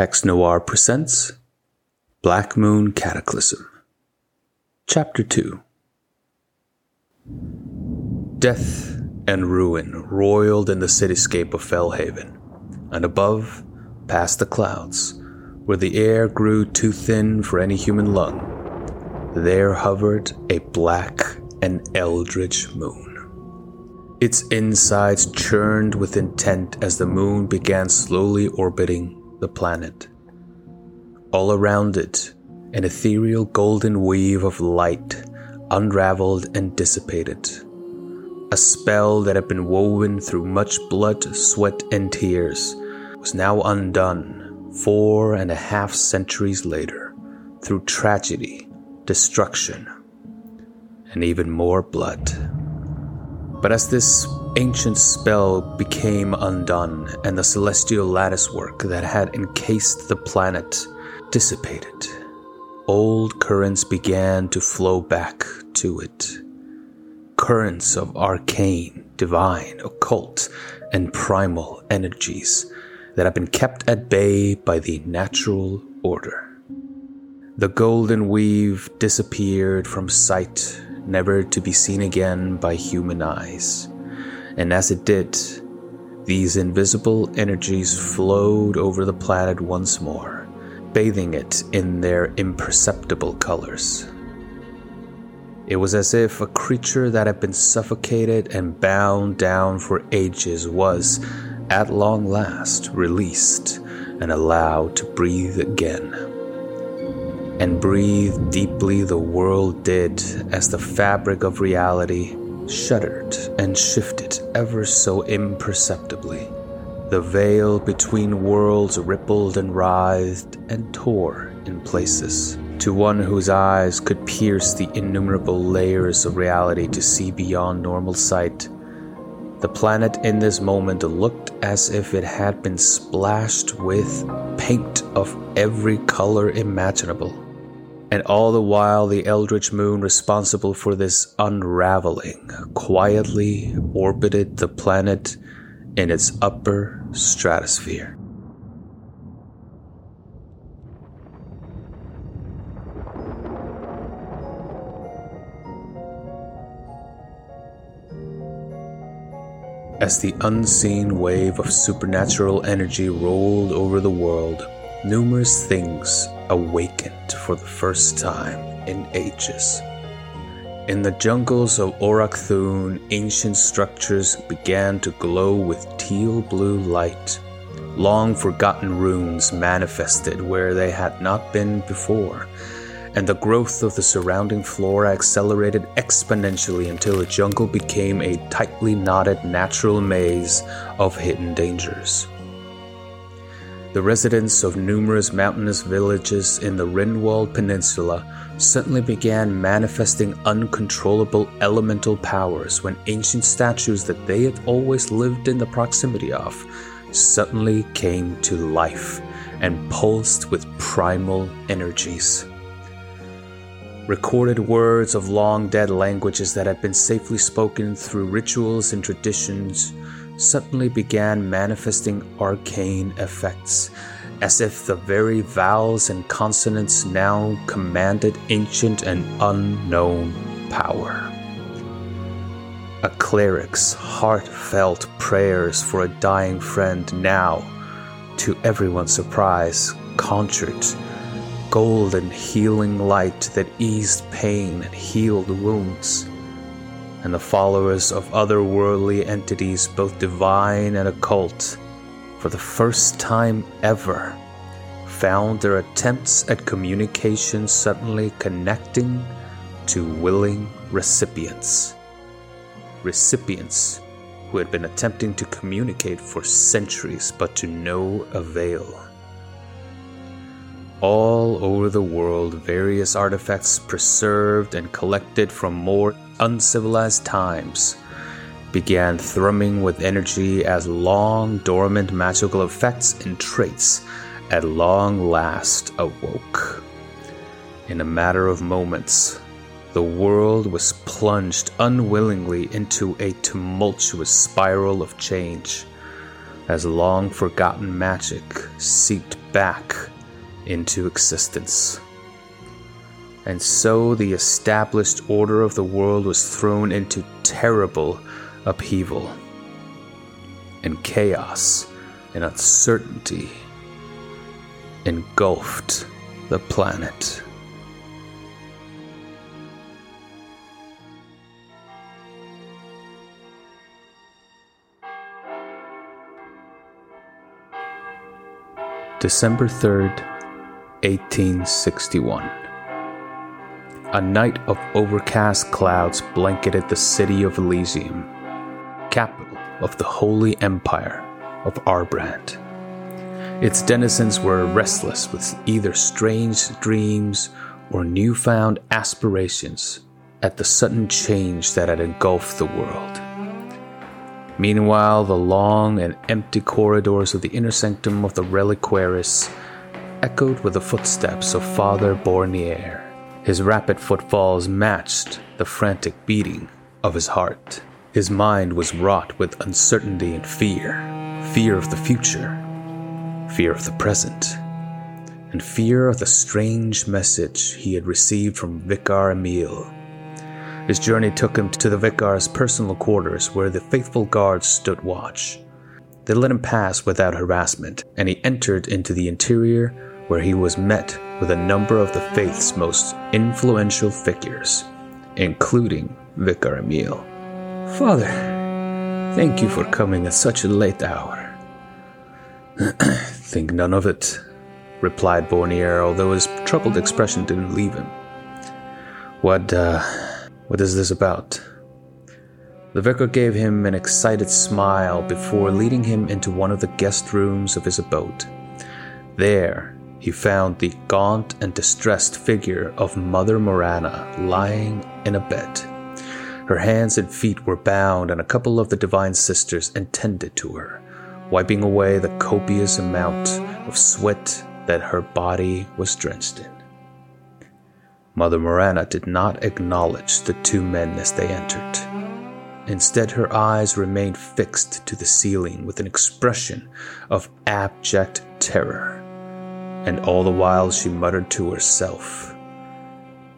Hex Noir presents Black Moon Cataclysm. Chapter 2 Death and ruin roiled in the cityscape of Fellhaven, and above, past the clouds, where the air grew too thin for any human lung, there hovered a black and eldritch moon. Its insides churned with intent as the moon began slowly orbiting the planet. All around it, an ethereal golden weave of light unraveled and dissipated. A spell that had been woven through much blood, sweat, and tears was now undone four and a half centuries later through tragedy, destruction, and even more blood. But as this ancient spell became undone and the celestial latticework that had encased the planet dissipated, old currents began to flow back to it. Currents of arcane, divine, occult, and primal energies that have been kept at bay by the natural order. The golden weave disappeared from sight never to be seen again by human eyes. And as it did, these invisible energies flowed over the planet once more, bathing it in their imperceptible colors. It was as if a creature that had been suffocated and bound down for ages was, at long last, released and allowed to breathe again and breathe deeply the world did as the fabric of reality shuddered and shifted ever so imperceptibly. The veil between worlds rippled and writhed and tore in places. To one whose eyes could pierce the innumerable layers of reality to see beyond normal sight, the planet in this moment looked as if it had been splashed with paint of every color imaginable and all the while the eldritch moon responsible for this unraveling quietly orbited the planet in its upper stratosphere. As the unseen wave of supernatural energy rolled over the world, numerous things awakened for the first time in ages. In the jungles of Orakthun, ancient structures began to glow with teal blue light. Long forgotten runes manifested where they had not been before, and the growth of the surrounding flora accelerated exponentially until the jungle became a tightly knotted natural maze of hidden dangers. The residents of numerous mountainous villages in the Rinwald Peninsula suddenly began manifesting uncontrollable elemental powers when ancient statues that they had always lived in the proximity of suddenly came to life and pulsed with primal energies. Recorded words of long dead languages that had been safely spoken through rituals and traditions suddenly began manifesting arcane effects, as if the very vowels and consonants now commanded ancient and unknown power. A cleric's heartfelt prayers for a dying friend now, to everyone's surprise, conjured golden healing light that eased pain and healed wounds and the followers of other worldly entities, both divine and occult, for the first time ever, found their attempts at communication suddenly connecting to willing recipients. Recipients who had been attempting to communicate for centuries but to no avail. All over the world, various artifacts preserved and collected from more uncivilized times began thrumming with energy as long dormant magical effects and traits at long last awoke. In a matter of moments, the world was plunged unwillingly into a tumultuous spiral of change, as long forgotten magic seeped back into existence. And so the established order of the world was thrown into terrible upheaval, and chaos and uncertainty engulfed the planet. December 3rd, 1861. A night of overcast clouds blanketed the city of Elysium, capital of the Holy Empire of Arbrand. Its denizens were restless with either strange dreams or newfound aspirations at the sudden change that had engulfed the world. Meanwhile, the long and empty corridors of the inner sanctum of the reliquaries echoed with the footsteps of Father Bornier. His rapid footfalls matched the frantic beating of his heart. His mind was wrought with uncertainty and fear fear of the future, fear of the present, and fear of the strange message he had received from Vicar Emile his journey took him to the vicar's personal quarters where the faithful guards stood watch. They let him pass without harassment, and he entered into the interior where he was met with a number of the faith's most influential figures, including Vicar Emile. Father, thank you for coming at such a late hour. Think none of it, replied Bornier, although his troubled expression didn't leave him. What, uh, what is this about? The vicar gave him an excited smile before leading him into one of the guest rooms of his abode. There, he found the gaunt and distressed figure of Mother Morana lying in a bed. Her hands and feet were bound, and a couple of the divine sisters attended to her, wiping away the copious amount of sweat that her body was drenched in. Mother Morana did not acknowledge the two men as they entered. Instead, her eyes remained fixed to the ceiling with an expression of abject terror. And all the while she muttered to herself.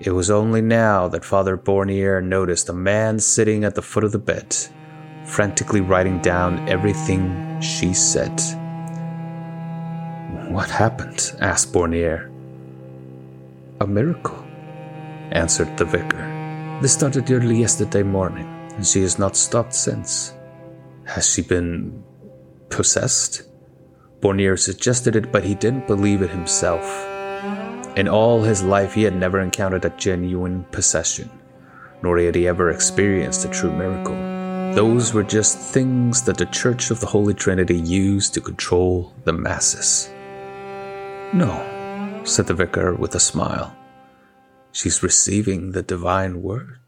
It was only now that Father Bornier noticed a man sitting at the foot of the bed, frantically writing down everything she said. What happened? asked Bornier. A miracle answered the vicar. This started early yesterday morning, and she has not stopped since. Has she been possessed? Bornier suggested it, but he didn't believe it himself. In all his life, he had never encountered a genuine possession, nor had he ever experienced a true miracle. Those were just things that the Church of the Holy Trinity used to control the masses. No, said the vicar with a smile. She's receiving the divine word.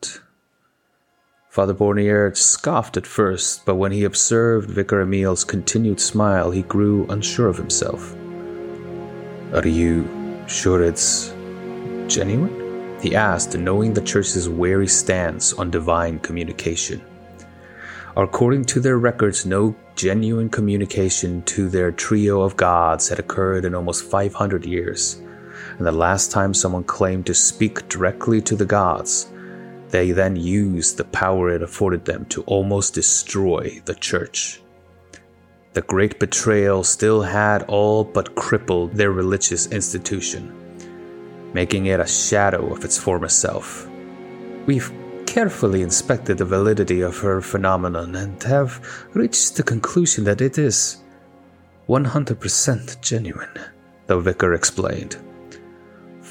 Father Bornier scoffed at first, but when he observed Vicar Emile's continued smile, he grew unsure of himself. Are you sure it's genuine? He asked, knowing the church's wary stance on divine communication. According to their records, no genuine communication to their trio of gods had occurred in almost 500 years and the last time someone claimed to speak directly to the gods, they then used the power it afforded them to almost destroy the church. The great betrayal still had all but crippled their religious institution, making it a shadow of its former self. We've carefully inspected the validity of her phenomenon and have reached the conclusion that it is 100% genuine, the vicar explained.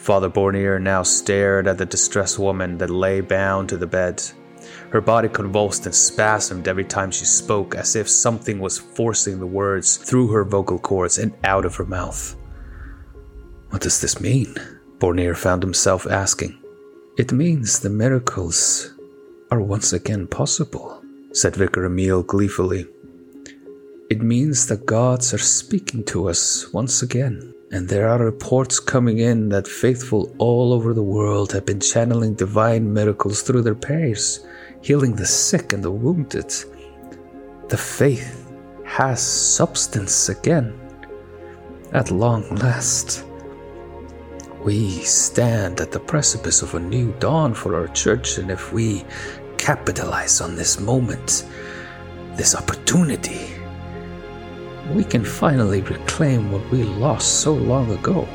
Father Bornier now stared at the distressed woman that lay bound to the bed. Her body convulsed and spasmed every time she spoke, as if something was forcing the words through her vocal cords and out of her mouth. What does this mean? Bornier found himself asking. It means the miracles are once again possible, said Vicar Emile gleefully. It means the gods are speaking to us once again. And there are reports coming in that faithful all over the world have been channeling divine miracles through their prayers, healing the sick and the wounded. The faith has substance again. At long last, we stand at the precipice of a new dawn for our church, and if we capitalize on this moment, this opportunity, we can finally reclaim what we lost so long ago.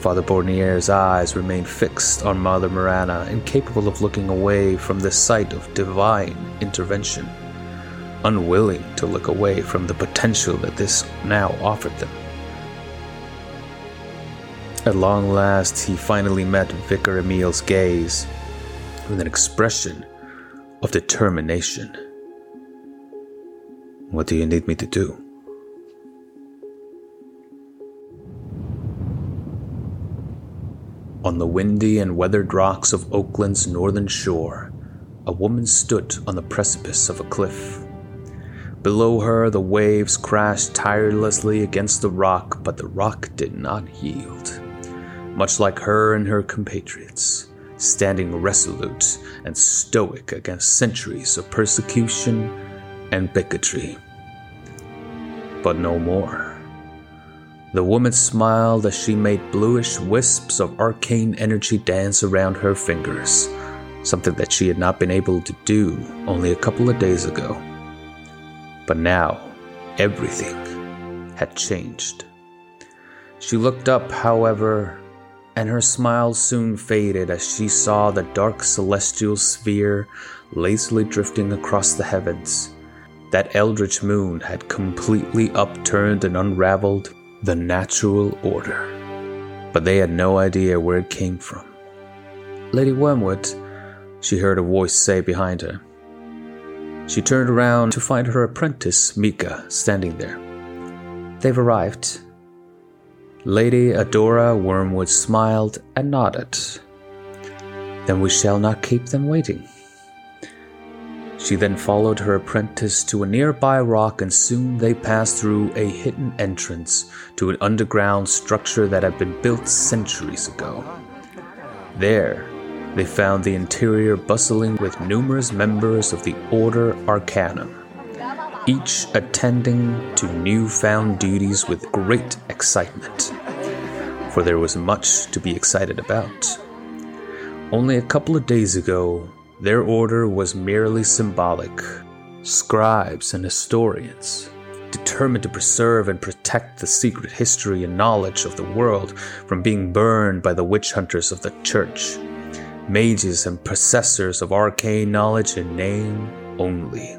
Father Bornier's eyes remained fixed on Mother Morana, incapable of looking away from this sight of divine intervention, unwilling to look away from the potential that this now offered them. At long last, he finally met Vicar Emile's gaze with an expression of determination. What do you need me to do? On the windy and weathered rocks of Oakland's northern shore, a woman stood on the precipice of a cliff. Below her, the waves crashed tirelessly against the rock, but the rock did not yield. Much like her and her compatriots, standing resolute and stoic against centuries of persecution and bigotry. But no more. The woman smiled as she made bluish wisps of arcane energy dance around her fingers, something that she had not been able to do only a couple of days ago. But now, everything had changed. She looked up, however, and her smile soon faded as she saw the dark celestial sphere lazily drifting across the heavens. That eldritch moon had completely upturned and unraveled the natural order. But they had no idea where it came from. Lady Wormwood, she heard a voice say behind her. She turned around to find her apprentice, Mika, standing there. They've arrived. Lady Adora Wormwood smiled and nodded. Then we shall not keep them waiting. She then followed her apprentice to a nearby rock, and soon they passed through a hidden entrance to an underground structure that had been built centuries ago. There, they found the interior bustling with numerous members of the Order Arcanum, each attending to newfound duties with great excitement. For there was much to be excited about. Only a couple of days ago, their order was merely symbolic. Scribes and historians, determined to preserve and protect the secret history and knowledge of the world from being burned by the witch hunters of the church. Mages and possessors of arcane knowledge in name only.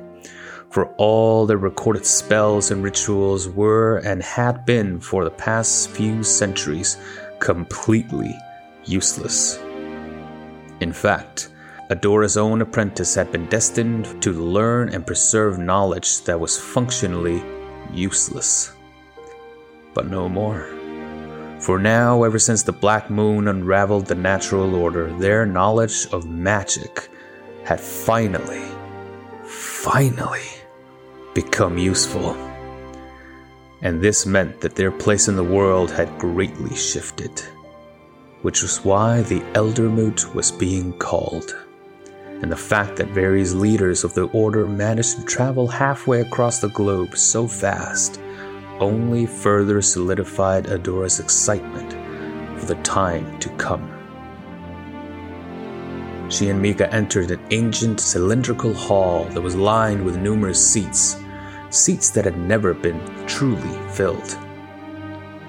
For all their recorded spells and rituals were and had been for the past few centuries completely useless. In fact, Adora's own apprentice had been destined to learn and preserve knowledge that was functionally useless. But no more. For now, ever since the Black Moon unraveled the natural order, their knowledge of magic had finally, finally become useful. And this meant that their place in the world had greatly shifted, which was why the Eldermoot was being called and the fact that various leaders of the Order managed to travel halfway across the globe so fast only further solidified Adora's excitement for the time to come. She and Mika entered an ancient cylindrical hall that was lined with numerous seats, seats that had never been truly filled.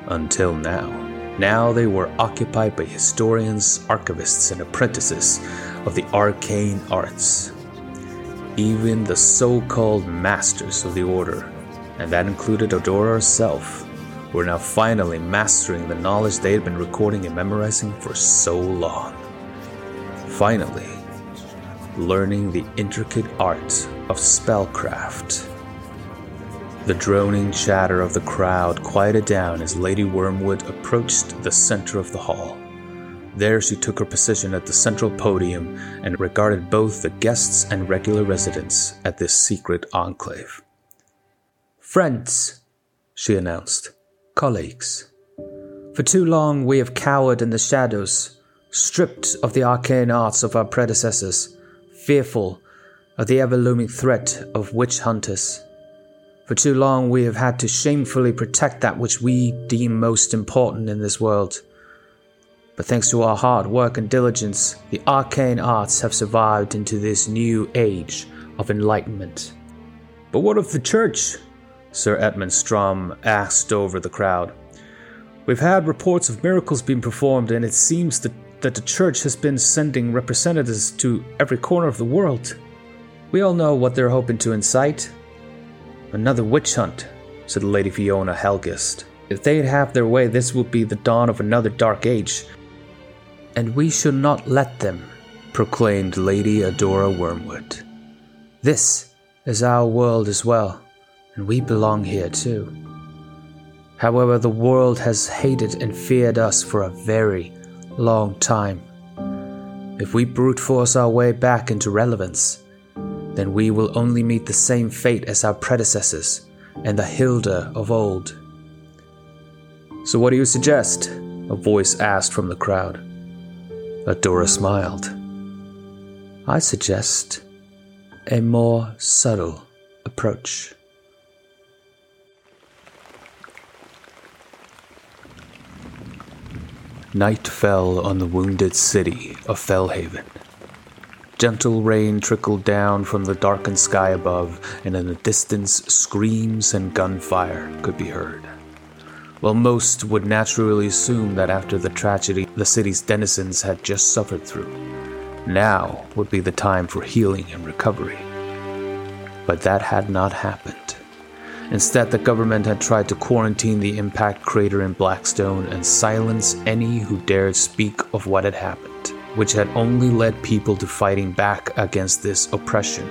Until now. Now they were occupied by historians, archivists, and apprentices of the arcane arts. Even the so called masters of the order, and that included Adora herself, were now finally mastering the knowledge they had been recording and memorizing for so long. Finally, learning the intricate art of spellcraft. The droning chatter of the crowd quieted down as Lady Wormwood approached the center of the hall. There she took her position at the central podium and regarded both the guests and regular residents at this secret enclave. Friends, she announced, colleagues. For too long we have cowered in the shadows, stripped of the arcane arts of our predecessors, fearful of the ever looming threat of witch hunters. For too long, we have had to shamefully protect that which we deem most important in this world. But thanks to our hard work and diligence, the arcane arts have survived into this new age of enlightenment. But what of the church? Sir Edmund Strom asked over the crowd. We've had reports of miracles being performed, and it seems that, that the church has been sending representatives to every corner of the world. We all know what they're hoping to incite Another witch hunt, said Lady Fiona Helgist. If they'd have their way, this would be the dawn of another dark age. And we should not let them, proclaimed Lady Adora Wormwood. This is our world as well, and we belong here too. However, the world has hated and feared us for a very long time. If we brute force our way back into relevance, then we will only meet the same fate as our predecessors and the Hilda of old. So, what do you suggest? A voice asked from the crowd. Adora smiled. I suggest a more subtle approach. Night fell on the wounded city of Fellhaven. Gentle rain trickled down from the darkened sky above, and in the distance, screams and gunfire could be heard. While most would naturally assume that after the tragedy the city's denizens had just suffered through, now would be the time for healing and recovery. But that had not happened. Instead, the government had tried to quarantine the impact crater in Blackstone and silence any who dared speak of what had happened which had only led people to fighting back against this oppression,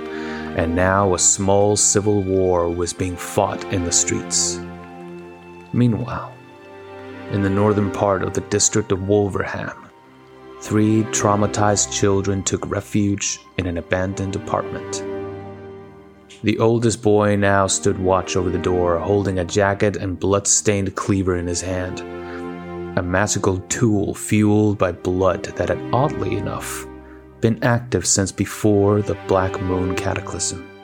and now a small civil war was being fought in the streets. Meanwhile, in the northern part of the district of Wolverham, three traumatized children took refuge in an abandoned apartment. The oldest boy now stood watch over the door, holding a jacket and blood-stained cleaver in his hand a magical tool fueled by blood that had oddly enough been active since before the Black Moon Cataclysm.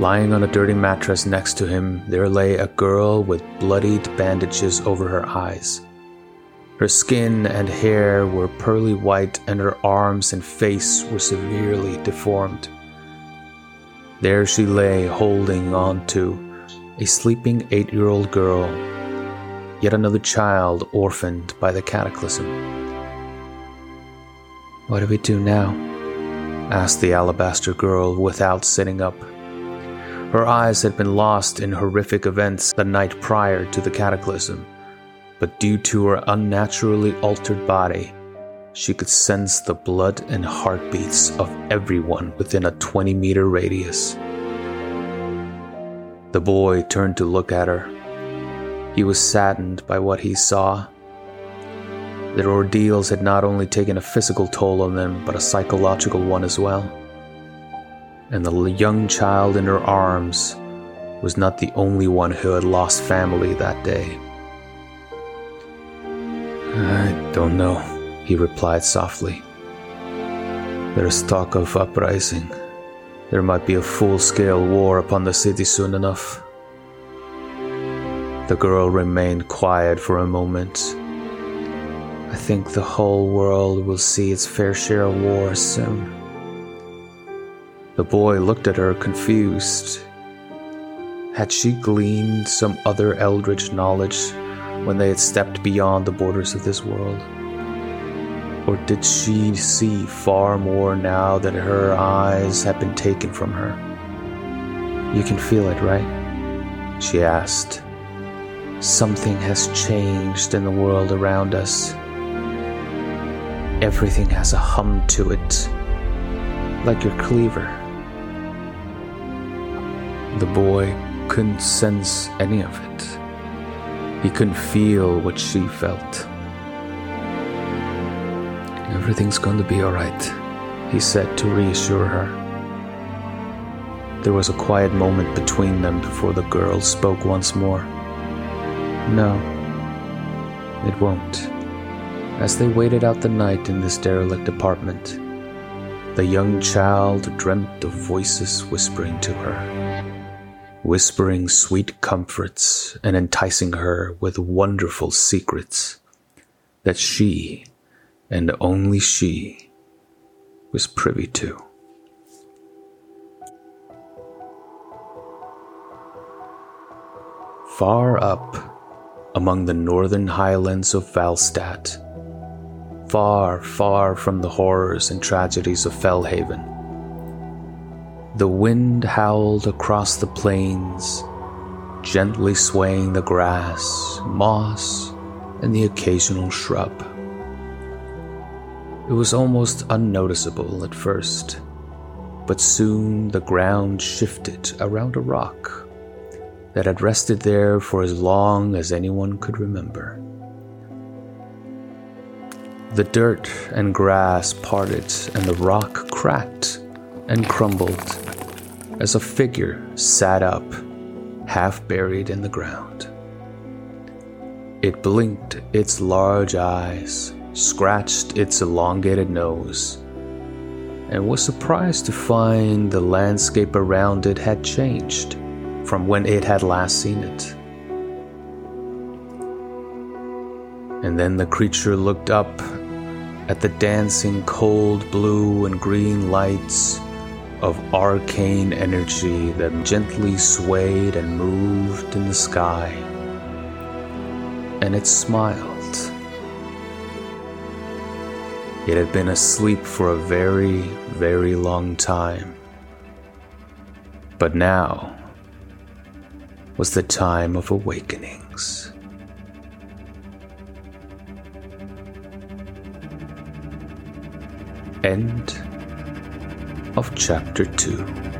Lying on a dirty mattress next to him, there lay a girl with bloodied bandages over her eyes. Her skin and hair were pearly white, and her arms and face were severely deformed. There she lay, holding on to a sleeping eight year old girl yet another child orphaned by the cataclysm. What do we do now? asked the alabaster girl without sitting up. Her eyes had been lost in horrific events the night prior to the cataclysm, but due to her unnaturally altered body, she could sense the blood and heartbeats of everyone within a 20 meter radius. The boy turned to look at her he was saddened by what he saw. Their ordeals had not only taken a physical toll on them, but a psychological one as well. And the young child in her arms was not the only one who had lost family that day. I don't know, he replied softly. There's talk of uprising. There might be a full scale war upon the city soon enough. The girl remained quiet for a moment. I think the whole world will see its fair share of war soon. The boy looked at her confused. Had she gleaned some other eldritch knowledge when they had stepped beyond the borders of this world? Or did she see far more now that her eyes had been taken from her? You can feel it, right? She asked. Something has changed in the world around us. Everything has a hum to it, like your cleaver. The boy couldn't sense any of it. He couldn't feel what she felt. Everything's going to be alright, he said to reassure her. There was a quiet moment between them before the girl spoke once more. No, it won't. As they waited out the night in this derelict apartment, the young child dreamt of voices whispering to her. Whispering sweet comforts and enticing her with wonderful secrets that she, and only she, was privy to. Far up among the northern highlands of Valstadt, far, far from the horrors and tragedies of Fellhaven, the wind howled across the plains, gently swaying the grass, moss, and the occasional shrub. It was almost unnoticeable at first, but soon the ground shifted around a rock that had rested there for as long as anyone could remember. The dirt and grass parted, and the rock cracked and crumbled as a figure sat up, half buried in the ground. It blinked its large eyes, scratched its elongated nose, and was surprised to find the landscape around it had changed from when it had last seen it. And then the creature looked up at the dancing cold blue and green lights of arcane energy that gently swayed and moved in the sky. And it smiled. It had been asleep for a very, very long time. But now was the time of awakenings. End of chapter 2.